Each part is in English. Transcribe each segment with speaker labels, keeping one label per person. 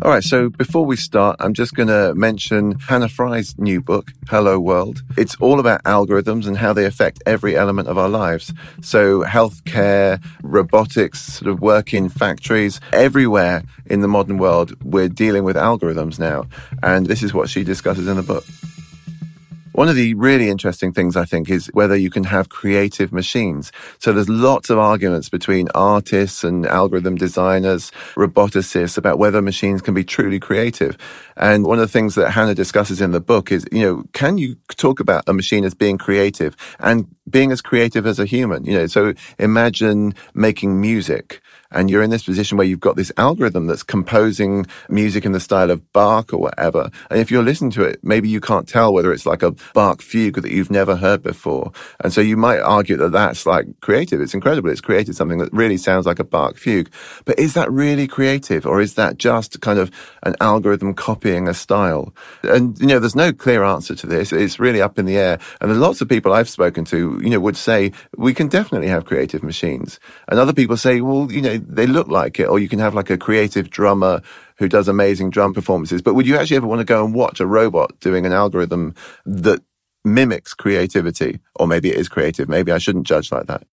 Speaker 1: All right, so before we start, I'm just going to mention Hannah Fry's new book, Hello World. It's all about algorithms and how they affect every element of our lives. So healthcare, robotics, sort of work in factories, everywhere in the modern world, we're dealing with algorithms now. And this is what she discusses in the book. One of the really interesting things, I think, is whether you can have creative machines. So there's lots of arguments between artists and algorithm designers, roboticists about whether machines can be truly creative. And one of the things that Hannah discusses in the book is, you know, can you talk about a machine as being creative and being as creative as a human? You know, so imagine making music and you're in this position where you've got this algorithm that's composing music in the style of Bach or whatever. And if you're listening to it, maybe you can't tell whether it's like a Bach fugue that you've never heard before. And so you might argue that that's like creative. It's incredible. It's created something that really sounds like a Bach fugue. But is that really creative or is that just kind of an algorithm copying a style? And, you know, there's no clear answer to this. It's really up in the air. And there's lots of people I've spoken to, you know, would say we can definitely have creative machines. And other people say, well, you know, they look like it, or you can have like a creative drummer who does amazing drum performances. But would you actually ever want to go and watch a robot doing an algorithm that mimics creativity? Or maybe it is creative. Maybe I shouldn't judge like that.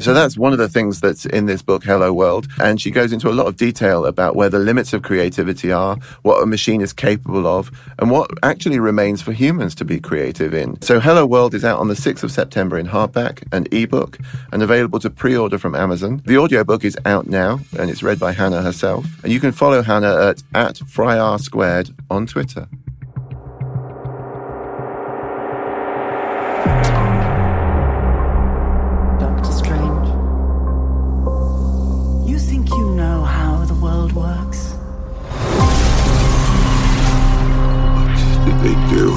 Speaker 1: So that's one of the things that's in this book, Hello World. And she goes into a lot of detail about where the limits of creativity are, what a machine is capable of, and what actually remains for humans to be creative in. So Hello World is out on the 6th of September in hardback and ebook and available to pre-order from Amazon. The audiobook is out now and it's read by Hannah herself. And you can follow Hannah at, at FryR Squared on Twitter.
Speaker 2: They do?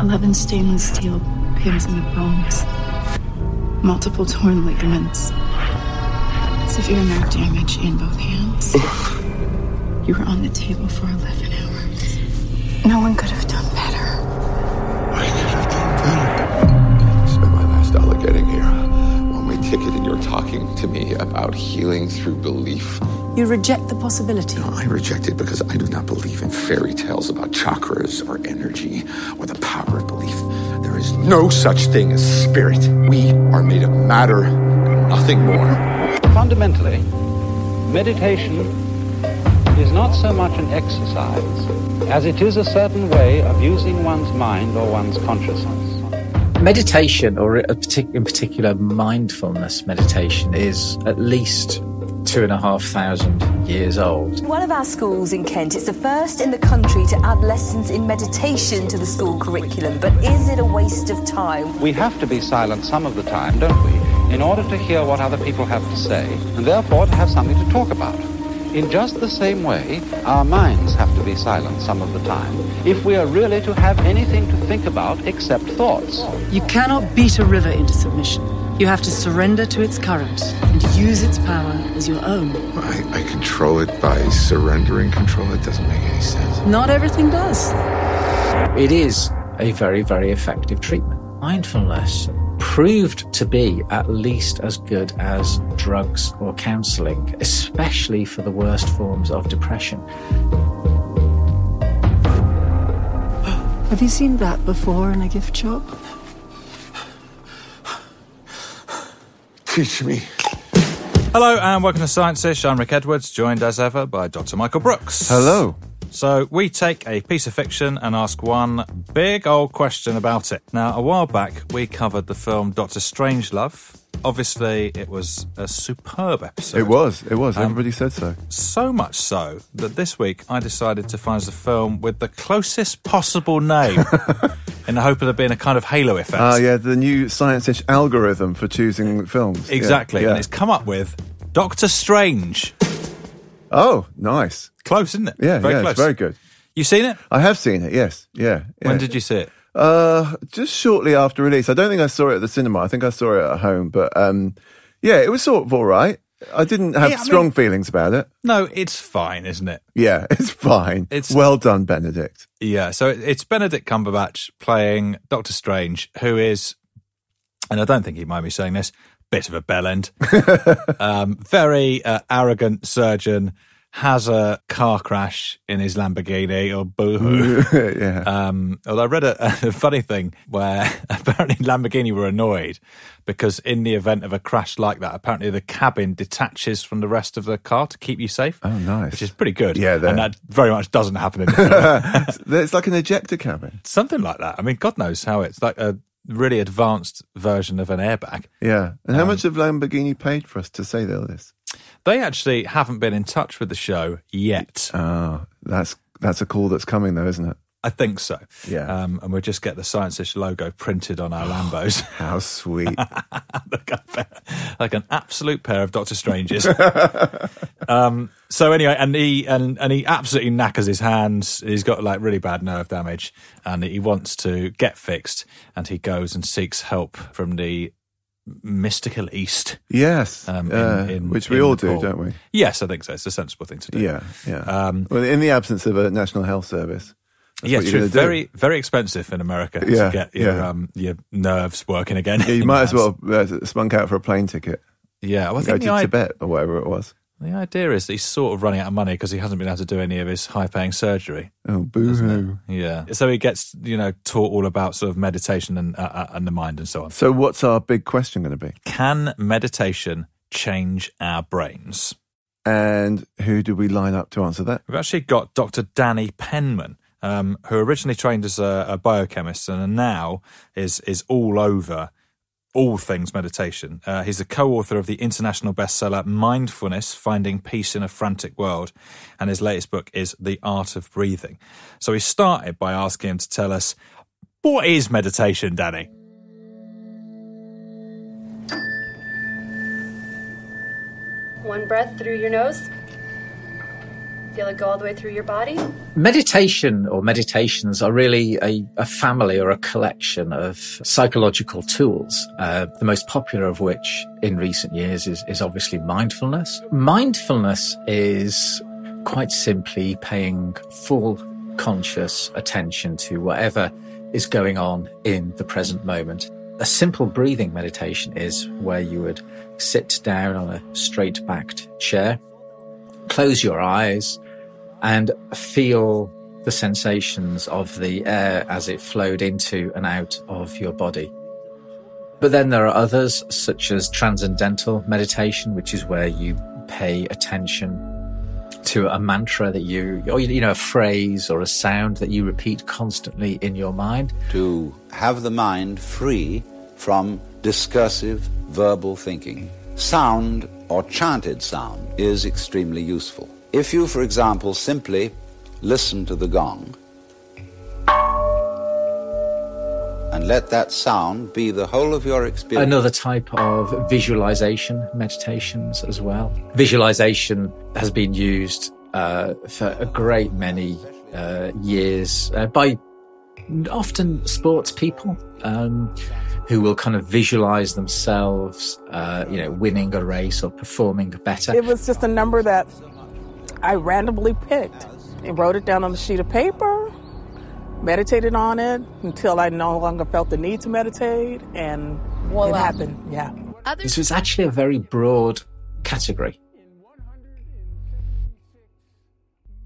Speaker 3: Eleven stainless steel pins in the bones. Multiple torn ligaments. Severe nerve damage in both hands. you were on the table for 11 hours. No one could have done better.
Speaker 2: I could have done better. Spent my last dollar getting here. One way ticket, and you're talking to me about healing through belief.
Speaker 4: You reject the possibility.
Speaker 2: No, I reject it because I do not believe in fairy tales about chakras or energy or the power of belief. There is no such thing as spirit. We are made of matter nothing more.
Speaker 5: Fundamentally, meditation is not so much an exercise as it is a certain way of using one's mind or one's consciousness.
Speaker 6: Meditation, or a partic- in particular mindfulness meditation, is at least two and a half thousand years old.
Speaker 7: One of our schools in Kent, is the first in the country to add lessons in meditation to the school curriculum, but is it a waste of time?
Speaker 5: We have to be silent some of the time, don't we, in order to hear what other people have to say, and therefore to have something to talk about. In just the same way, our minds have to be silent some of the time if we are really to have anything to think about except thoughts.
Speaker 4: You cannot beat a river into submission. You have to surrender to its current and use its power as your own.
Speaker 2: I, I control it by surrendering control. It doesn't make any sense.
Speaker 4: Not everything does.
Speaker 6: It is a very, very effective treatment. Mindfulness proved to be at least as good as drugs or counseling, especially for the worst forms of depression.
Speaker 4: Have you seen that before in a gift shop?
Speaker 2: Teach me.
Speaker 8: Hello and welcome to Science Ish. I'm Rick Edwards, joined as ever by Dr. Michael Brooks.
Speaker 1: Hello.
Speaker 8: So we take a piece of fiction and ask one big old question about it. Now, a while back, we covered the film Doctor Strangelove. Obviously, it was a superb episode.
Speaker 1: It was. It was.
Speaker 8: Um,
Speaker 1: Everybody said so.
Speaker 8: So much so that this week I decided to find the film with the closest possible name in the hope of there being a kind of halo effect.
Speaker 1: Ah, yeah, the new science-ish algorithm for choosing films. Yeah,
Speaker 8: Exactly.
Speaker 1: Yeah.
Speaker 8: And it's come up with Doctor Strange.
Speaker 1: Oh, nice.
Speaker 8: Close, isn't it?
Speaker 1: Yeah,
Speaker 8: very
Speaker 1: yeah,
Speaker 8: close.
Speaker 1: it's very good.
Speaker 8: You seen it?
Speaker 1: I have seen it. Yes. Yeah. yeah.
Speaker 8: When did you see it?
Speaker 1: Uh, just shortly after release. I don't think I saw it at the cinema. I think I saw it at home. But um, yeah, it was sort of all right. I didn't have
Speaker 8: Yeah, I
Speaker 1: strong
Speaker 8: mean-
Speaker 1: feelings about it.
Speaker 8: No, it's fine, isn't it?
Speaker 1: Yeah, it's fine.
Speaker 8: It's-
Speaker 1: well done, Benedict.
Speaker 8: Yeah, so it's Benedict Cumberbatch playing Doctor Strange, who is, and I don't think he'd mind me saying this, bit of a bellend, um, very uh, arrogant surgeon, has a car crash in his Lamborghini, or boohoo.
Speaker 1: yeah.
Speaker 8: Um, although I read a, a funny thing where apparently Lamborghini were annoyed because in the event of a crash like that, apparently the cabin detaches from the rest of the car to keep you safe.
Speaker 1: Oh, nice.
Speaker 8: Which is pretty good.
Speaker 1: Yeah, they're-
Speaker 8: and that very much doesn't happen in the film.
Speaker 1: it's like an ejector cabin.
Speaker 8: Something like that. I mean, God knows how it's like a really advanced version of an airbag.
Speaker 1: Yeah. And how
Speaker 8: Um,
Speaker 1: much have Lamborghini paid for us to say all this?
Speaker 8: They actually haven't been in touch with the show yet.
Speaker 1: Oh, that's that's a call that's coming though, isn't it?
Speaker 8: I think so.
Speaker 1: Yeah.
Speaker 8: Um, and we'll just get the Science-ish logo printed on our Lambos.
Speaker 1: How sweet.
Speaker 8: There. like an absolute pair of Doctor Strangers. um, so anyway, and he and, and he absolutely knackers his hands. He's got like really bad nerve damage, and he wants to get fixed. And he goes and seeks help from the mystical East.
Speaker 1: yes.
Speaker 8: Um, in-
Speaker 1: uh,
Speaker 8: in-
Speaker 1: which we all do,
Speaker 8: Nepal.
Speaker 1: don't we?
Speaker 8: Yes, I think so. It's a sensible thing to do.
Speaker 1: Yeah. Yeah.
Speaker 8: Um,
Speaker 1: well, in the absence of a national health service.
Speaker 8: Yeah,
Speaker 1: what
Speaker 8: it's
Speaker 1: you're
Speaker 8: true.
Speaker 1: gonna do.
Speaker 8: Very, very expensive in America
Speaker 1: Yeah,
Speaker 8: to get your
Speaker 1: yeah.
Speaker 8: um, your nerves working again.
Speaker 1: Yeah, you might as well uh, spunk out for a plane ticket.
Speaker 8: Yeah, well, I
Speaker 1: Go
Speaker 8: think
Speaker 1: to
Speaker 8: i-
Speaker 1: Tibet or whatever it was.
Speaker 8: The idea is that he's sort of running out of money because he hasn't been able to do any of his high-paying surgery.
Speaker 1: Oh, boo hoo.
Speaker 8: Yeah, so he gets you know taught all about sort of meditation and uh, uh, and the mind and so on.
Speaker 1: So, what's our big question going to be?
Speaker 8: Can meditation change our brains?
Speaker 1: And who do we line up to answer that?
Speaker 8: We've actually got Dr. Danny Penman, um, who originally trained as a, a biochemist and now is is all over all things meditation. Uh, he's a co-author of the international bestseller Mindfulness: Finding Peace in a Frantic World, and his latest book is The Art of Breathing. So we started by asking him to tell us what is meditation, Danny.
Speaker 9: One breath through your nose. Feel it go all the way through your body.
Speaker 6: Meditation or meditations are really a, a family or a collection of psychological tools, uh, the most popular of which in recent years is, is obviously mindfulness. Mindfulness is quite simply paying full conscious attention to whatever is going on in the present moment. A simple breathing meditation is where you would sit down on a straight backed chair, close your eyes, and feel the sensations of the air as it flowed into and out of your body. But then there are others, such as transcendental meditation, which is where you pay attention to a mantra that you, or you know, a phrase or a sound that you repeat constantly in your mind.
Speaker 5: to have the mind free from discursive verbal thinking. Sound or chanted sound is extremely useful. If you, for example, simply listen to the gong and let that sound be the whole of your experience.
Speaker 6: Another type of visualization meditations as well. Visualization has been used uh, for a great many uh, years uh, by often sports people um, who will kind of visualize themselves, uh, you know, winning a race or performing better.
Speaker 10: It was just a number that I randomly picked and wrote it down on a sheet of paper, meditated on it until I no longer felt the need to meditate, and
Speaker 9: Voila.
Speaker 10: it happened. Yeah.
Speaker 6: This was actually a very broad category.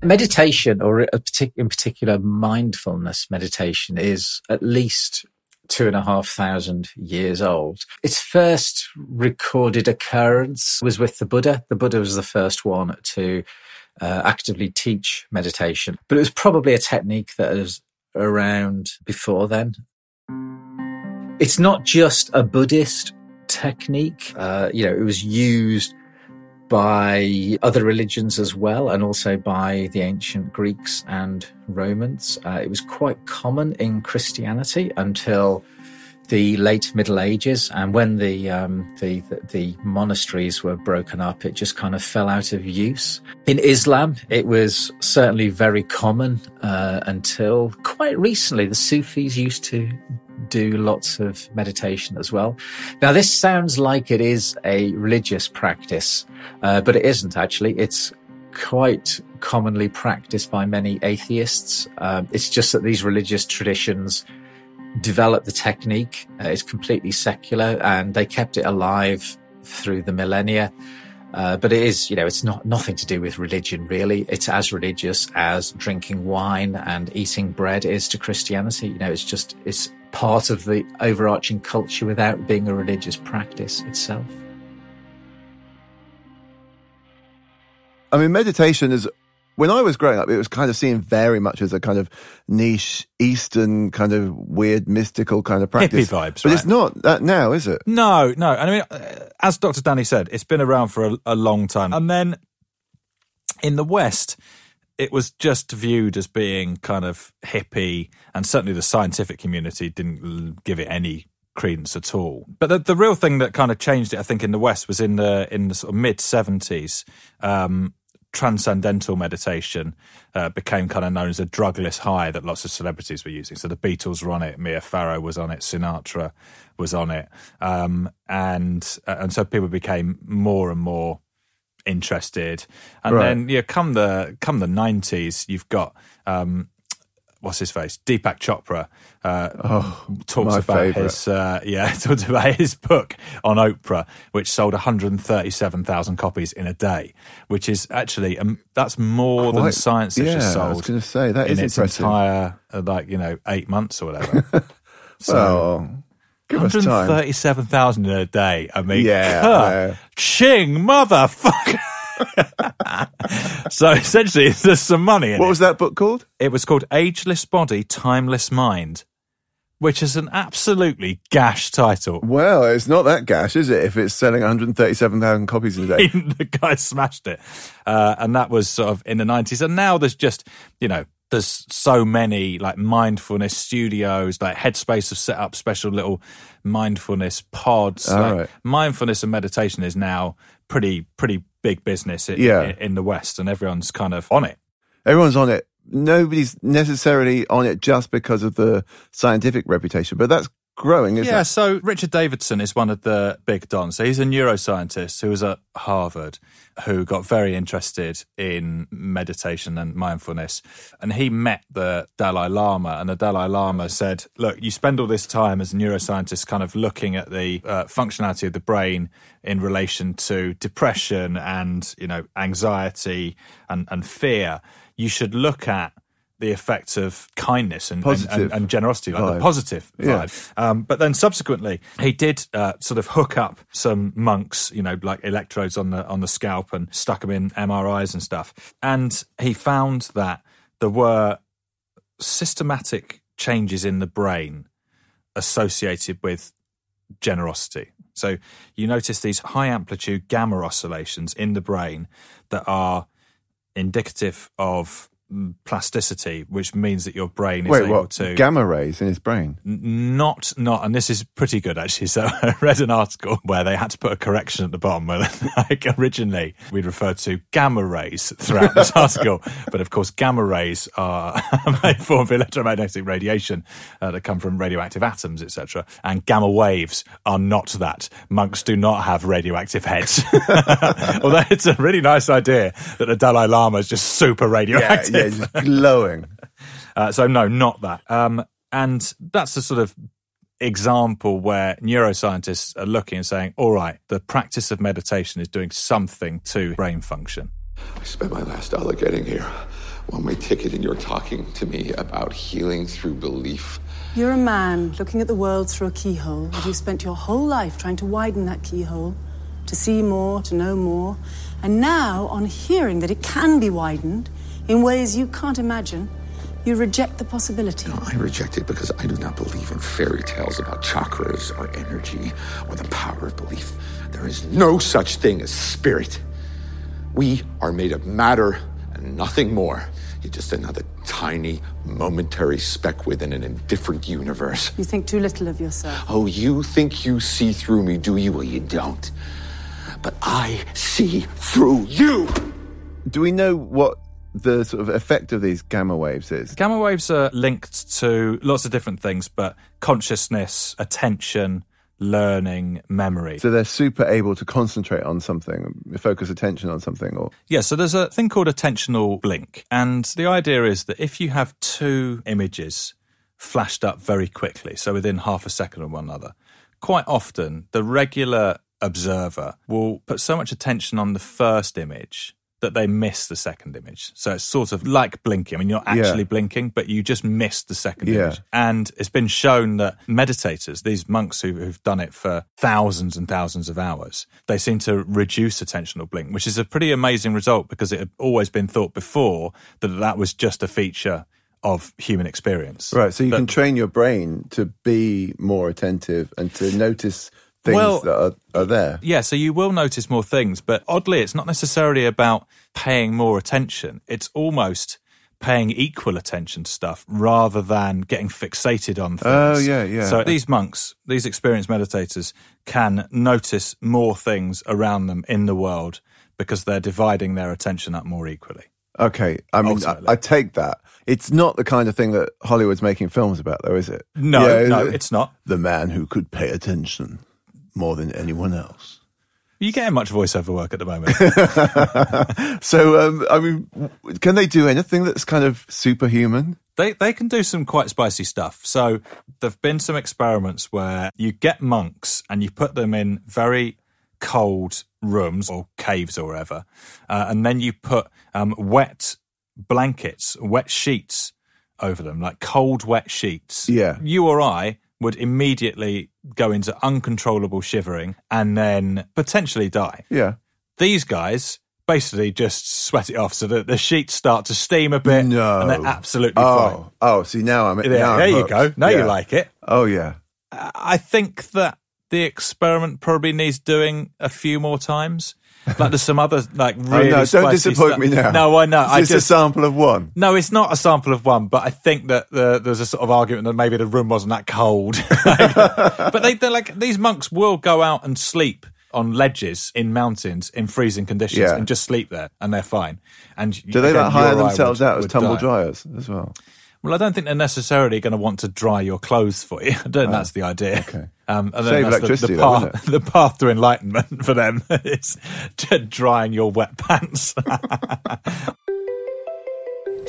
Speaker 6: Meditation, or a partic- in particular mindfulness meditation, is at least two and a half thousand years old. Its first recorded occurrence was with the Buddha. The Buddha was the first one to uh, actively teach meditation, but it was probably a technique that was around before then. It's not just a Buddhist technique. Uh, you know, it was used by other religions as well, and also by the ancient Greeks and Romans. Uh, it was quite common in Christianity until the late Middle Ages, and when the, um, the, the the monasteries were broken up, it just kind of fell out of use. In Islam, it was certainly very common uh, until quite recently. The Sufis used to do lots of meditation as well. Now, this sounds like it is a religious practice, uh, but it isn't actually. It's quite commonly practiced by many atheists. Um, it's just that these religious traditions developed the technique. Uh, it's completely secular and they kept it alive through the millennia. Uh, but it is, you know, it's not nothing to do with religion, really. It's as religious as drinking wine and eating bread is to Christianity. You know, it's just, it's part of the overarching culture without being a religious practice itself.
Speaker 1: I mean, meditation is when I was growing up, it was kind of seen very much as a kind of niche Eastern kind of weird mystical kind of practice.
Speaker 8: Hippie vibes,
Speaker 1: but
Speaker 8: right?
Speaker 1: it's not that now, is it?
Speaker 8: No, no. And I mean, uh, as Dr. Danny said, it's been around for a, a long time. And then in the West, it was just viewed as being kind of hippie, and certainly the scientific community didn't give it any credence at all. But the, the real thing that kind of changed it, I think, in the West was in the in the sort of mid seventies. Um, transcendental meditation uh, became kind of known as a drugless high that lots of celebrities were using. So the Beatles were on it, Mia Farrow was on it, Sinatra was on it, um, and uh, and so people became more and more interested. And
Speaker 1: Right.
Speaker 8: then yeah, come the come the nineties, you've got. Um, What's his face? Deepak Chopra uh,
Speaker 1: Oh,
Speaker 8: talks about
Speaker 1: favourite.
Speaker 8: his uh, yeah talks about his book on Oprah, which sold 137,000 copies in a day, which is actually um, that's more than Science
Speaker 1: yeah,
Speaker 8: Fiction
Speaker 1: I was
Speaker 8: sold.
Speaker 1: gonna say, that
Speaker 8: in
Speaker 1: is
Speaker 8: its
Speaker 1: impressive.
Speaker 8: entire uh, like you know eight months or whatever.
Speaker 1: Well, give
Speaker 8: 137,000 in a day. I mean,
Speaker 1: yeah.
Speaker 8: ching, motherfucker. so essentially, there's some money in
Speaker 1: What
Speaker 8: it.
Speaker 1: was that book called?
Speaker 8: It was called Ageless Body, Timeless Mind, which is an absolutely gash title.
Speaker 1: Well, it's not that gash, is it? If it's selling 137,000 copies a day.
Speaker 8: the guy smashed it. Uh, and that was sort of in the 90s. And now there's just, you know, there's so many like mindfulness studios, like Headspace have set up special little mindfulness pods.
Speaker 1: All
Speaker 8: Like,
Speaker 1: right.
Speaker 8: Mindfulness and meditation is now pretty, pretty big business in,
Speaker 1: Yeah.
Speaker 8: in, in the West, and everyone's kind of on it.
Speaker 1: Everyone's on it. Nobody's necessarily on it just because of the scientific reputation, but that's growing, isn't
Speaker 8: yeah,
Speaker 1: it?
Speaker 8: so Richard Davidson is one of the big dons. So he's a neuroscientist who was at Harvard, who got very interested in meditation and mindfulness. And he met the Dalai Lama, and the Dalai Lama said, Look, you spend all this time as a neuroscientist kind of looking at the uh, functionality of the brain in relation to depression and, you know, anxiety and, and fear. You should look at the effects of kindness and, and, and, and generosity, like
Speaker 1: vibe.
Speaker 8: the positive
Speaker 1: Yeah.
Speaker 8: vibe. Um, but then subsequently, he did uh, sort of hook up some monks, you know, like electrodes on the on the scalp and stuck them in MRIs and stuff. And he found that there were systematic changes in the brain associated with generosity. So you notice these high amplitude gamma oscillations in the brain that are indicative of plasticity, which means that your brain is
Speaker 1: Wait,
Speaker 8: able
Speaker 1: what?
Speaker 8: to
Speaker 1: Gamma rays in his brain.
Speaker 8: Not not and this is pretty good actually. So i read an article where they had to put a correction at the bottom where like originally we'd referred to gamma rays throughout this article. But of course gamma rays are a form of electromagnetic radiation uh, that come from radioactive atoms etc and gamma waves are not that. Monks do not have radioactive heads. Although it's a really nice idea that the dalai lama is just super
Speaker 1: Yeah,
Speaker 8: radioactive
Speaker 1: yeah, just glowing.
Speaker 8: uh, so no, not that. Um, and that's the sort of example where neuroscientists are looking and saying, all right, the practice of meditation is doing something to brain function.
Speaker 2: I spent my last dollar getting here. One way ticket, and you're talking to me about healing through belief.
Speaker 4: You're a man looking at the world through a keyhole, and you've spent your whole life trying to widen that keyhole, to see more, to know more. And now, on hearing that it can be widened in ways you can't imagine, you reject the possibility.
Speaker 2: No, I reject it because I do not believe in fairy tales about chakras or energy or the power of belief. There is no such thing as spirit. We are made of matter and nothing more. You're just another tiny, momentary speck within an indifferent universe.
Speaker 4: You think too little of yourself.
Speaker 2: Oh, you think you see through me, do you? Well, you don't. But I see through you.
Speaker 1: Do we know what the sort of effect of these gamma waves is?
Speaker 8: Gamma waves are linked to lots of different things, but consciousness, attention, learning, memory.
Speaker 1: So they're super able to concentrate on something, focus attention on something, or
Speaker 8: Yeah, so there's a thing called attentional blink. And the idea is that if you have two images flashed up very quickly, so within half a second of one another, quite often the regular observer will put so much attention on the first image that they miss the second image. So it's sort of like blinking. I mean, you're actually
Speaker 1: Yeah.
Speaker 8: blinking, but you just missed the second
Speaker 1: Yeah.
Speaker 8: image. And it's been shown that meditators, these monks who, who've done it for thousands and thousands of hours, they seem to reduce attentional blink, which is a pretty amazing result because it had always been thought before that that was just a feature of human experience.
Speaker 1: right. So you
Speaker 8: That-
Speaker 1: can train your brain to be more attentive and to notice things
Speaker 8: Well-
Speaker 1: that are, are there.
Speaker 8: Yeah, so you will notice more things, but oddly, it's not necessarily about paying more attention. It's almost paying equal attention to stuff rather than getting fixated on oh, things.
Speaker 1: Oh, yeah, yeah.
Speaker 8: So these monks, these experienced meditators, can notice more things around them in the world because they're dividing their attention up more equally.
Speaker 1: Okay, I mean, I, I take that. It's not the kind of thing that Hollywood's making films about, though, is it?
Speaker 8: No,
Speaker 1: Yeah,
Speaker 8: no, it's not.
Speaker 1: The man who could pay attention more than anyone else.
Speaker 8: Are you getting much voiceover work at the moment?
Speaker 1: So, um, I mean, can they do anything that's kind of superhuman?
Speaker 8: They they can do some quite spicy stuff. So there've been some experiments where you get monks and you put them in very cold rooms or caves or wherever, uh, and then you put um, wet blankets, wet sheets over them, like cold wet sheets.
Speaker 1: Yeah.
Speaker 8: you or I would immediately go into uncontrollable shivering and then potentially die.
Speaker 1: Yeah.
Speaker 8: These guys basically just sweat it off so that the sheets start to steam a bit
Speaker 1: No.
Speaker 8: and they're absolutely oh, fine.
Speaker 1: Oh, oh, see, now I'm.
Speaker 8: There,
Speaker 1: now I'm
Speaker 8: there you go. Now
Speaker 1: Yeah.
Speaker 8: you like it.
Speaker 1: Oh, yeah.
Speaker 8: I think that the experiment probably needs doing a few more times. Like there's some other like
Speaker 1: Oh,
Speaker 8: really
Speaker 1: no, don't disappoint
Speaker 8: stuff.
Speaker 1: me now.
Speaker 8: No, I know.
Speaker 1: Is
Speaker 8: I
Speaker 1: this
Speaker 8: just
Speaker 1: a sample of one?
Speaker 8: no, it's not a sample of one, but I think that the, there's a sort of argument that maybe the room wasn't that cold. but they, they're like these monks will go out and sleep on ledges in mountains in freezing conditions
Speaker 1: Yeah.
Speaker 8: and just sleep there, and they're fine. And
Speaker 1: Do they
Speaker 8: again,
Speaker 1: like hire
Speaker 8: you or I
Speaker 1: themselves
Speaker 8: would-
Speaker 1: out as tumble dryers as well?
Speaker 8: Well, I don't think they're necessarily going to want to dry your clothes for you. I don't think that's the idea.
Speaker 1: okay.
Speaker 8: Um, and
Speaker 1: Save electricity
Speaker 8: the,
Speaker 1: though,
Speaker 8: the, path, the path to enlightenment for them is drying your wet pants.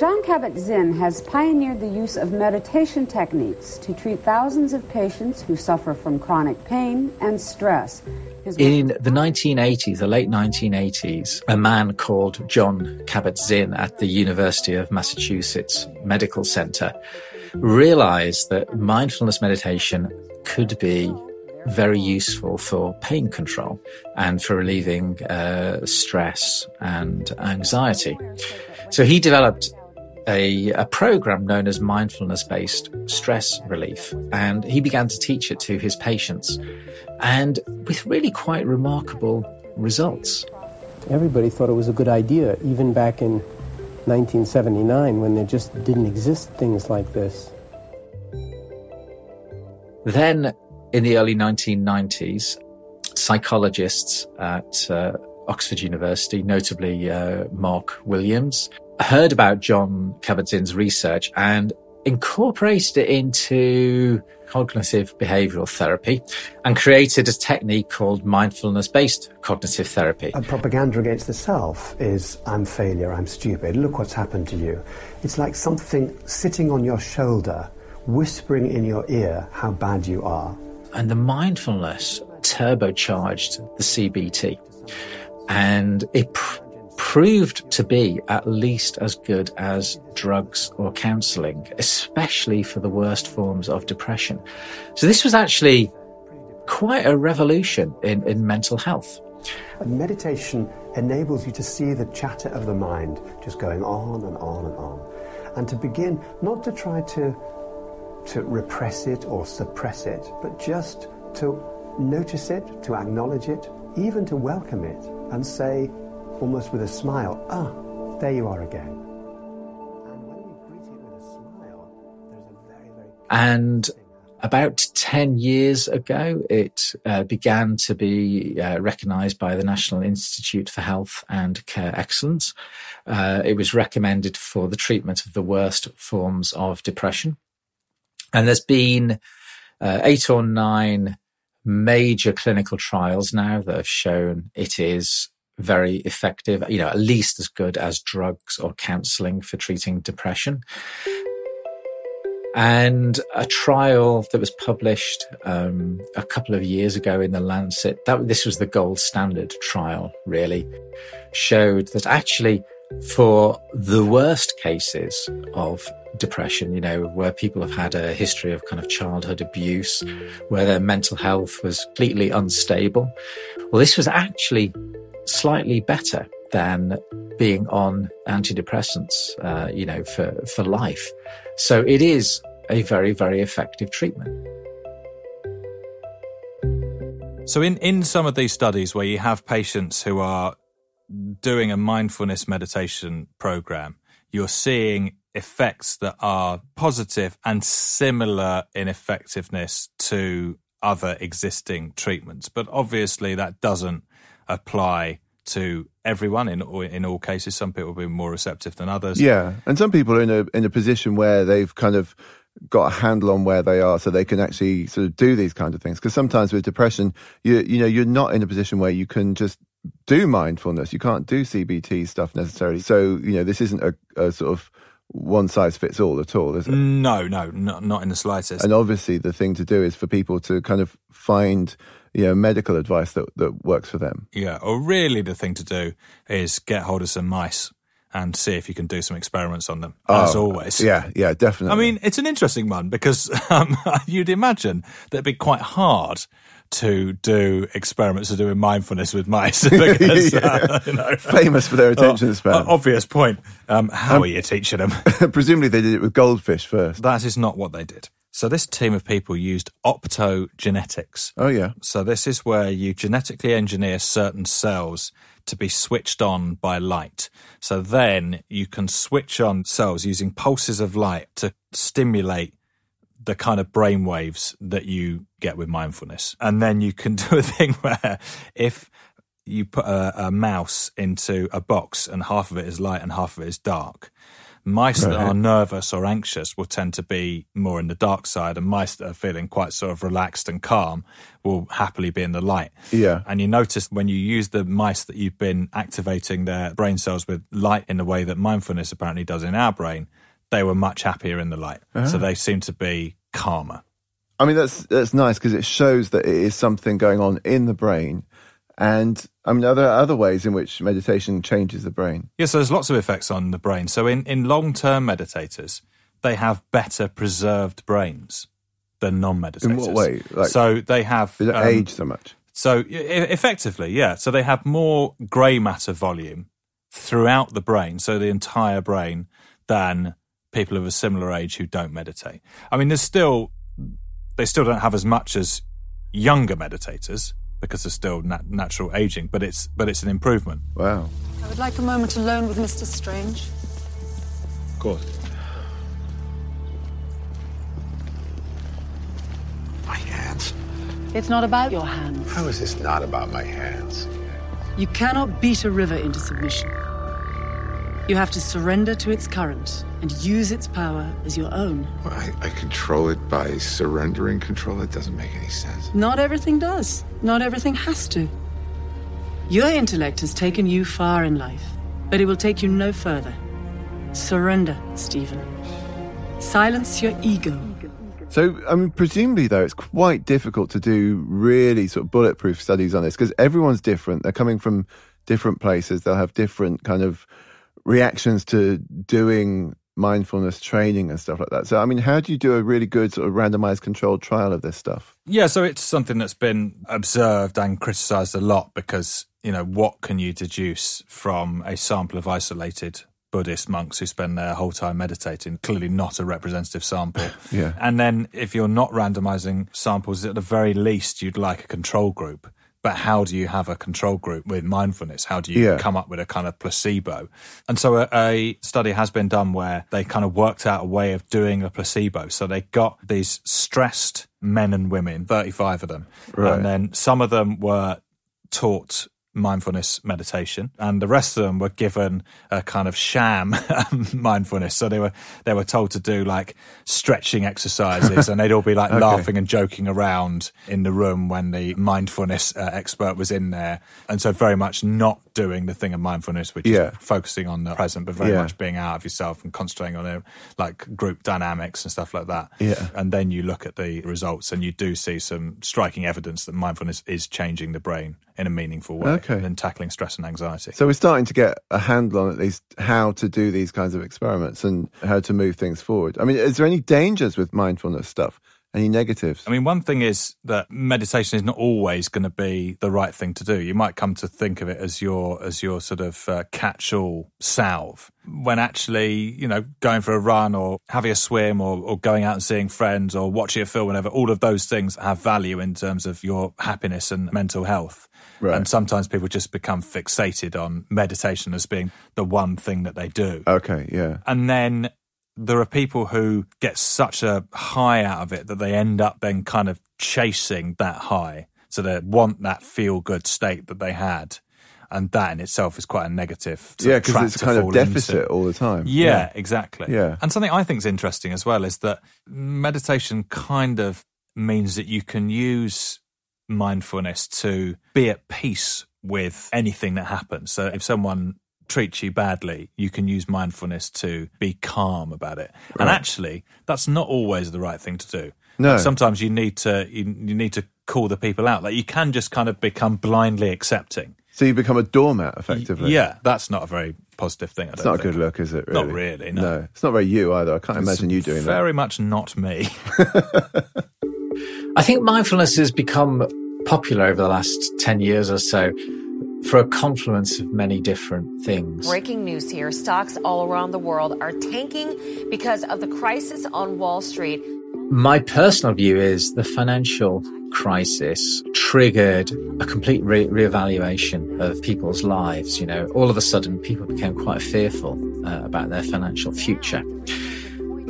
Speaker 11: John Kabat-Zinn has pioneered the use of meditation techniques to treat thousands of patients who suffer from chronic pain and stress.
Speaker 6: In the 1980s, the late 1980s, a man called John Kabat-Zinn at the University of Massachusetts Medical Center realized that mindfulness meditation could be very useful for pain control and for relieving uh, stress and anxiety. So he developed a, a program known as mindfulness based stress relief. And he began to teach it to his patients and with really quite remarkable results.
Speaker 12: Everybody thought it was a good idea, even back in 1979 when there just didn't exist things like this.
Speaker 6: Then in the early 1990s, psychologists at uh, Oxford University, notably uh, Mark Williams, heard about John Kabat-Zinn's research and incorporated it into cognitive behavioral therapy and created a technique called mindfulness based cognitive therapy.
Speaker 13: A propaganda against the self is I'm failure, I'm stupid, look what's happened to you. It's like something sitting on your shoulder, whispering in your ear how bad you are.
Speaker 6: And the mindfulness turbocharged the CBT. And it pr- proved to be at least as good as drugs or counseling, especially for the worst forms of depression. So this was actually quite a revolution in, in mental health.
Speaker 13: And meditation enables you to see the chatter of the mind just going on and on and on. And to begin not to try to, to repress it or suppress it, but just to notice it, to acknowledge it, even to welcome it and say, almost with a smile, ah, there you are again.
Speaker 6: And about 10 years ago, it uh, began to be uh, recognized by the National Institute for Health and Care Excellence. Uh, it was recommended for the treatment of the worst forms of depression. And there's been uh, eight or nine major clinical trials now that have shown it is very effective, you know, at least as good as drugs or counseling for treating depression. And a trial that was published um, a couple of years ago in the Lancet, that this was the gold standard trial, really, showed that actually for the worst cases of depression, you know, where people have had a history of kind of childhood abuse, where their mental health was completely unstable. Well, this was actually slightly better than being on antidepressants, uh, you know, for, for life. So it is a very, very effective treatment.
Speaker 8: So in, in some of these studies where you have patients who are doing a mindfulness meditation program, you're seeing effects that are positive and similar in effectiveness to other existing treatments. But obviously that doesn't apply to everyone in in all cases. Some people will be more receptive than others.
Speaker 1: Yeah, and some people are in a in a position where they've kind of got a handle on where they are, so they can actually sort of do these kinds of things. Because sometimes with depression, you you know you're not in a position where you can just do mindfulness. You can't do CBT stuff necessarily. So you know this isn't a, a sort of one size fits all at all, is it?
Speaker 8: No, no, not, not in the slightest.
Speaker 1: And obviously, the thing to do is for people to kind of find you know medical advice that that works for them.
Speaker 8: Yeah, or really, the thing to do is get hold of some mice and see if you can do some experiments on them. Oh, as always,
Speaker 1: yeah, yeah, definitely.
Speaker 8: I mean, it's an interesting one because um, you'd imagine that it'd be quite hard to do experiments of doing mindfulness with mice because,
Speaker 1: yeah. uh, you know, famous for their attention
Speaker 8: uh,
Speaker 1: span.
Speaker 8: obvious point. Um, how um, are you teaching them?
Speaker 1: presumably, they did it with goldfish first.
Speaker 8: That is not what they did. So this team of people used optogenetics.
Speaker 1: Oh yeah.
Speaker 8: So this is where you genetically engineer certain cells to be switched on by light. So then you can switch on cells using pulses of light to stimulate the kind of brain waves that you get with mindfulness. And then you can do a thing where if you put a, a mouse into a box and half of it is light and half of it is dark, Mice right. that are nervous or anxious will tend to be more in the dark side, and mice that are feeling quite sort of relaxed and calm will happily be in the light.
Speaker 1: Yeah.
Speaker 8: And you notice when you use the mice that you've been activating their brain cells with light in the way that mindfulness apparently does in our brain, they were much happier in the light. Uh-huh. So they seem to be calmer.
Speaker 1: I mean, that's that's nice because it shows that it is something going on in the brain and I mean, are there other ways in which meditation changes the brain?
Speaker 8: Yes, so there's lots of effects on the brain. So in, in long term meditators, they have better preserved brains than non meditators.
Speaker 1: In what way?
Speaker 8: Like, so they have.
Speaker 1: They um, age so much.
Speaker 8: So effectively, yeah. So they have more grey matter volume throughout the brain, so the entire brain, than people of a similar age who don't meditate. I mean, there's still, they still don't have as much as younger meditators because there's still nat- natural aging, but it's but it's an improvement.
Speaker 1: Wow.
Speaker 4: I would like a moment alone with Mr. Strange.
Speaker 2: Of course. My hands.
Speaker 4: It's not about your hands.
Speaker 2: How is this not about my hands?
Speaker 4: You cannot beat a river into submission. You have to surrender to its current and use its power as your own.
Speaker 2: Well, I, I, control it by surrendering control. It doesn't make any sense.
Speaker 4: Not everything does. Not everything has to. Your intellect has taken you far in life, but it will take you no further. Surrender, Stephen. Silence your ego.
Speaker 1: So, I mean, presumably, though, it's quite difficult to do really sort of bulletproof studies on this because everyone's different. They're coming from different places, they'll have different kind of reactions to doing mindfulness training and stuff like that. So, I mean, how do you do a really good sort of randomized controlled trial of this stuff?
Speaker 8: Yeah, so it's something that's been observed and criticized a lot because, you know, what can you deduce from a sample of isolated Buddhist monks who spend their whole time meditating? Clearly not a representative sample.
Speaker 1: Yeah.
Speaker 8: And then if you're not randomizing samples, at the very least, you'd like a control group. But how do you have a control group with mindfulness? How do you
Speaker 1: Yeah.
Speaker 8: come up with a kind of placebo? And so a, a study has been done where they kind of worked out a way of doing a placebo. So they got these stressed men and women, 35 of them.
Speaker 1: Right.
Speaker 8: And then some of them were taught mindfulness meditation and the rest of them were given a kind of sham mindfulness so they were they were told to do like stretching exercises and they'd all be like
Speaker 1: Okay.
Speaker 8: laughing and joking around in the room when the mindfulness uh, expert was in there and so very much not doing the thing of mindfulness which
Speaker 1: Yeah.
Speaker 8: is focusing on the present but very
Speaker 1: Yeah.
Speaker 8: much being out of yourself and concentrating on it like group dynamics and stuff like that
Speaker 1: Yeah.
Speaker 8: and then you look at the results and you do see some striking evidence that mindfulness is changing the brain in a meaningful way
Speaker 1: Okay.
Speaker 8: and tackling stress and anxiety.
Speaker 1: So we're starting to get a handle on at least how to do these kinds of experiments and how to move things forward. I mean, is there any dangers with mindfulness stuff? Any negatives?
Speaker 8: I mean, one thing is that meditation is not always going to be the right thing to do. You might come to think of it as your as your sort of uh, catch-all salve, when actually, you know, going for a run or having a swim or, or going out and seeing friends or watching a film, whatever, all of those things have value in terms of your happiness and mental health.
Speaker 1: Right.
Speaker 8: And sometimes people just become fixated on meditation as being the one thing that they do.
Speaker 1: Okay, yeah.
Speaker 8: And then there are people who get such a high out of it that they end up then kind of chasing that high. So they want that feel good state that they had. And that in itself is quite a negative.
Speaker 1: Yeah, because it's
Speaker 8: to
Speaker 1: kind of deficit
Speaker 8: into.
Speaker 1: all the time.
Speaker 8: Yeah, exactly.
Speaker 1: Yeah.
Speaker 8: And something I think is interesting as well is that meditation kind of means that you can use mindfulness to be at peace with anything that happens. So if someone treats you badly, you can use mindfulness to be calm about it. And actually, that's not always the right thing to do.
Speaker 1: No.
Speaker 8: Sometimes you need to you, you need to call the people out. Like you can just kind of become blindly accepting.
Speaker 1: So you become a doormat, effectively.
Speaker 8: Yeah, that's not a very positive thing. I
Speaker 1: It's
Speaker 8: don't
Speaker 1: not a good look, is it?
Speaker 8: Not
Speaker 1: really?
Speaker 8: really, no.
Speaker 1: It's not very you either. I can't
Speaker 8: It's
Speaker 1: imagine you doing that.
Speaker 8: Very much not me.
Speaker 6: I think mindfulness has become popular over the last 10 years or so for a confluence of many different things.
Speaker 14: Breaking news here stocks all around the world are tanking because of the crisis on Wall Street.
Speaker 6: My personal view is the financial crisis triggered a complete re- reevaluation of people's lives. You know, all of a sudden, people became quite fearful uh, about their financial future.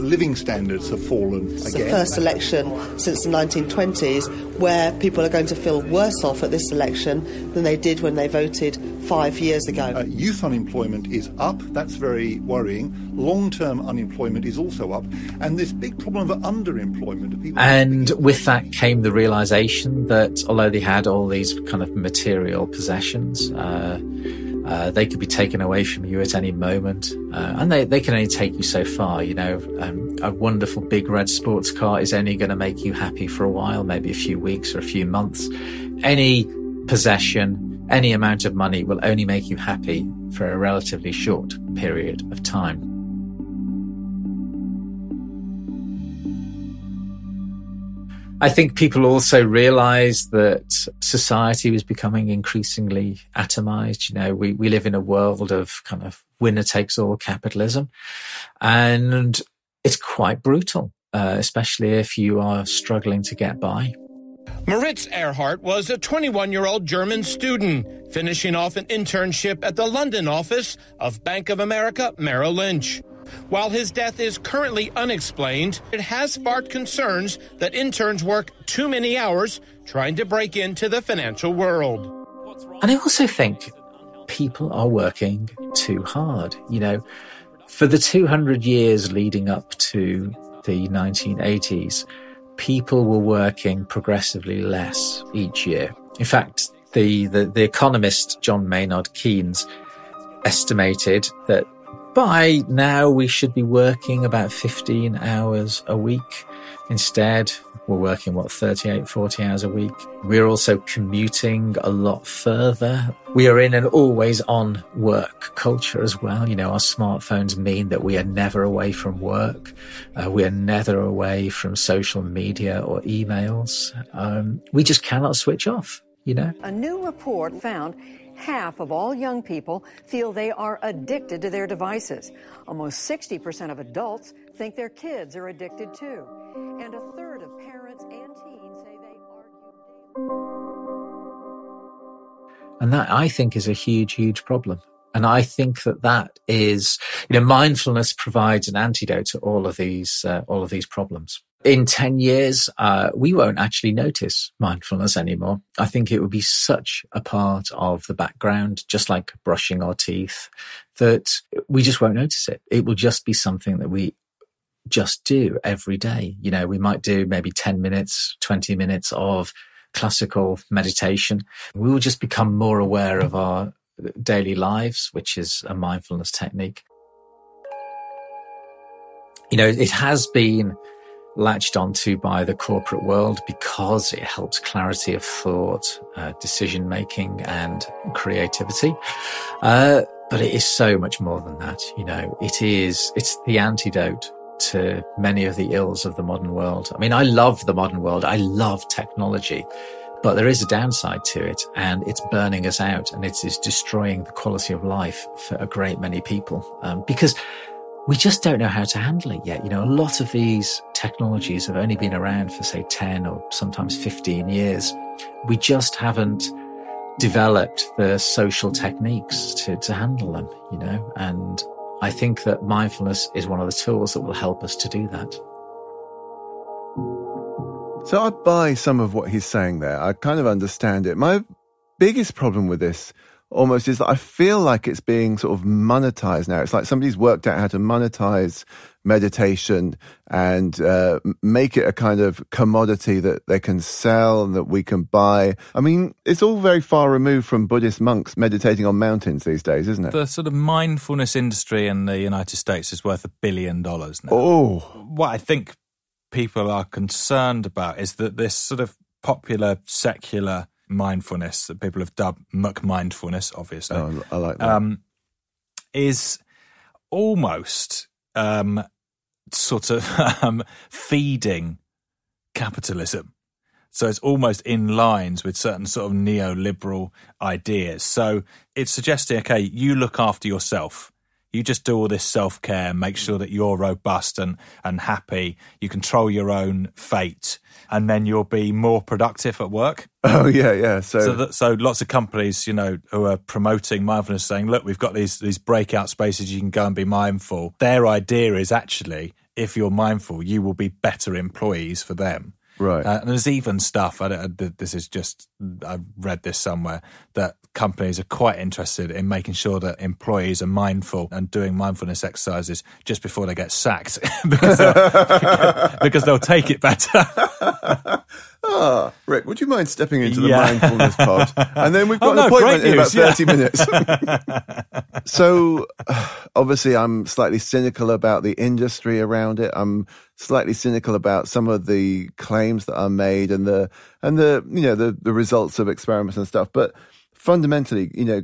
Speaker 15: Living standards have fallen
Speaker 16: It's
Speaker 15: again.
Speaker 16: the first election since the 1920s where people are going to feel worse off at this election than they did when they voted five years ago.
Speaker 15: Uh, youth unemployment is up. That's very worrying. Long-term unemployment is also up, and this big problem of underemployment. People
Speaker 6: And with that came the realization that although they had all these kind of material possessions, uh, uh, they could be taken away from you at any moment. Uh, and they, they can only take you so far. You know, um, a wonderful big red sports car is only going to make you happy for a while, maybe a few weeks or a few months. Any possession, any amount of money will only make you happy for a relatively short period of time. I think people also realized that society was becoming increasingly atomized. You know, we, we live in a world of kind of winner takes all capitalism and it's quite brutal, uh, especially if you are struggling to get by.
Speaker 17: Moritz Erhardt was a 21 year old German student finishing off an internship at the London office of Bank of America Merrill Lynch. While his death is currently unexplained, it has sparked concerns that interns work too many hours trying to break into the financial world.
Speaker 6: And I also think people are working too hard. You know, for the 200 years leading up to the 1980s, people were working progressively less each year. In fact, the, the, the economist John Maynard Keynes estimated that by now we should be working about 15 hours a week. Instead, we're working, what, 38, 40 hours a week. We're also commuting a lot further. We are in an always on work culture as well. You know, our smartphones mean that we are never away from work. Uh, we are never away from social media or emails. Um, we just cannot switch off, you know?
Speaker 18: A new report found half of all young people feel they are addicted to their devices. Almost 60% of adults think their kids are addicted too. And a third of parents and teens say they argue.
Speaker 6: And that I think is a huge, huge problem. And I think that that is, you know, mindfulness provides an antidote to all of these, uh, all of these problems. In 10 years, uh, we won't actually notice mindfulness anymore. I think it would be such a part of the background, just like brushing our teeth, that we just won't notice it. It will just be something that we just do every day. You know, we might do maybe 10 minutes, 20 minutes of classical meditation. We will just become more aware of our daily lives, which is a mindfulness technique. You know, it has been latched onto by the corporate world because it helps clarity of thought, uh, decision making, and creativity. Uh, but it is so much more than that. You know, it is, it's the antidote to many of the ills of the modern world. I mean, I love the modern world. I love technology, but there is a downside to it and it's burning us out and it is destroying the quality of life for a great many people. Um, because we just don't know how to handle it yet. You know, a lot of these technologies have only been around for say 10 or sometimes 15 years. We just haven't developed the social techniques to, to handle them, you know, and I think that mindfulness is one of the tools that will help us to do that.
Speaker 1: So I buy some of what he's saying there. I kind of understand it. My biggest problem with this almost is that I feel like it's being sort of monetized now. It's like somebody's worked out how to monetize meditation and uh, make it a kind of commodity that they can sell and that we can buy. I mean, it's all very far removed from Buddhist monks meditating on mountains these days, isn't it?
Speaker 8: The sort of mindfulness industry in the United States is worth a billion dollars now.
Speaker 1: Oh.
Speaker 8: What I think people are concerned about is that this sort of popular secular mindfulness that people have dubbed McMindfulness, obviously.
Speaker 1: Oh, I like that.
Speaker 8: Um, is almost um, sort of um, feeding capitalism. So it's almost in lines with certain sort of neoliberal ideas. So it's suggesting, okay, you look after yourself. You just do all this self care, make sure that you're robust and, and happy. You control your own fate, and then you'll be more productive at work.
Speaker 1: Oh yeah, yeah. So
Speaker 8: so, that, so lots of companies, you know, who are promoting mindfulness, saying, "Look, we've got these these breakout spaces. You can go and be mindful." Their idea is actually, if you're mindful, you will be better employees for them.
Speaker 1: Right.
Speaker 8: Uh, and there's even stuff. I, I, this is just I've read this somewhere that companies are quite interested in making sure that employees are mindful and doing mindfulness exercises just before they get sacked because, they'll, because they'll take it better.
Speaker 1: Ah, Rick, would you mind stepping into the
Speaker 8: Yeah.
Speaker 1: mindfulness pod? And then we've got
Speaker 8: Oh,
Speaker 1: an
Speaker 8: no,
Speaker 1: appointment in about 30
Speaker 8: yeah.
Speaker 1: minutes. so, obviously, I'm slightly cynical about the industry around it. I'm slightly cynical about some of the claims that are made and the, and the, you know, the, the results of experiments and stuff. But fundamentally, you know,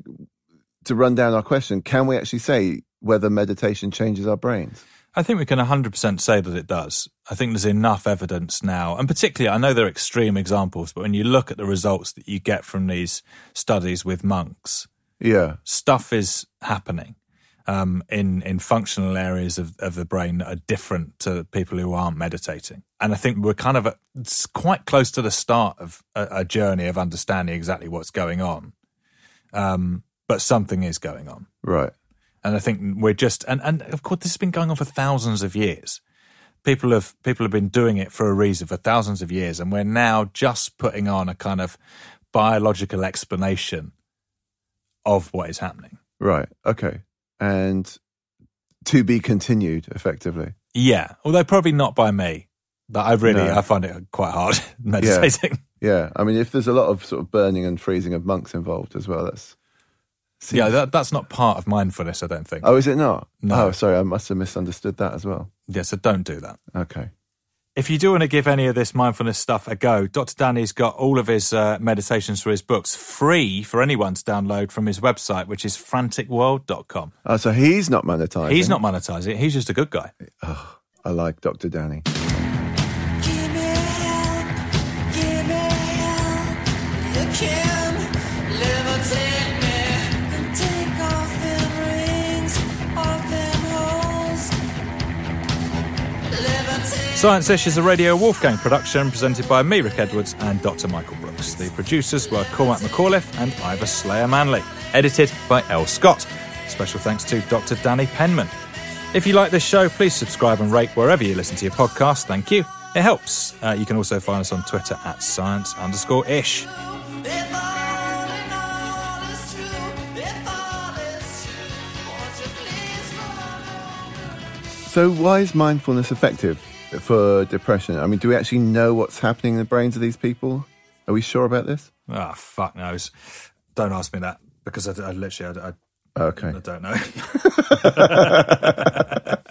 Speaker 1: to run down our question, can we actually say whether meditation changes our brains?
Speaker 8: I think we can 100% say that it does. I think there's enough evidence now, and particularly, I know they're extreme examples, but when you look at the results that you get from these studies with monks,
Speaker 1: Yeah.
Speaker 8: stuff is happening um, in in functional areas of, of the brain that are different to people who aren't meditating. And I think we're kind of it's quite close to the start of a, a journey of understanding exactly what's going on. Um, but something is going on.
Speaker 1: Right.
Speaker 8: And I think we're just and, and of course this has been going on for thousands of years. People have people have been doing it for a reason for thousands of years, and we're now just putting on a kind of biological explanation of what is happening.
Speaker 1: Right. Okay. And to be continued, effectively.
Speaker 8: Yeah, although probably not by me. But I really
Speaker 1: No.
Speaker 8: I find it quite hard meditating.
Speaker 1: Yeah. I mean, if there's a lot of sort of burning and freezing of monks involved as well, that's
Speaker 8: Yeah, that, that's not part of mindfulness, I don't think.
Speaker 1: Oh, is it not?
Speaker 8: No.
Speaker 1: Oh, sorry, I must have misunderstood that as well.
Speaker 8: Yeah, so don't do that.
Speaker 1: Okay.
Speaker 8: If you do want to give any of this mindfulness stuff a go, Dr. Danny's got all of his uh, meditations for his books free for anyone to download from his website, which is franticworld.com.
Speaker 1: Oh, so he's not monetizing.
Speaker 8: He's not monetizing, he's just a good guy.
Speaker 1: Oh, I like Dr. Danny.
Speaker 8: Science Ish is a Radio Wolfgang production presented by me, Rick Edwards, and Dr. Michael Brooks. The producers were Cormac McAuliffe and Ivor Slayer Manley. Edited by L. Scott. Special thanks to Dr. Danny Penman. If you like this show, please subscribe and rate wherever you listen to your podcast. Thank you. It helps. Uh, you can also find us on Twitter at science underscore ish.
Speaker 1: So, why is mindfulness effective for depression? I mean, do we actually know what's happening in the brains of these people? Are we sure about this?
Speaker 8: Ah, fuck knows. Don't ask me that because I, I literally I, I,
Speaker 1: Okay.
Speaker 8: I don't know.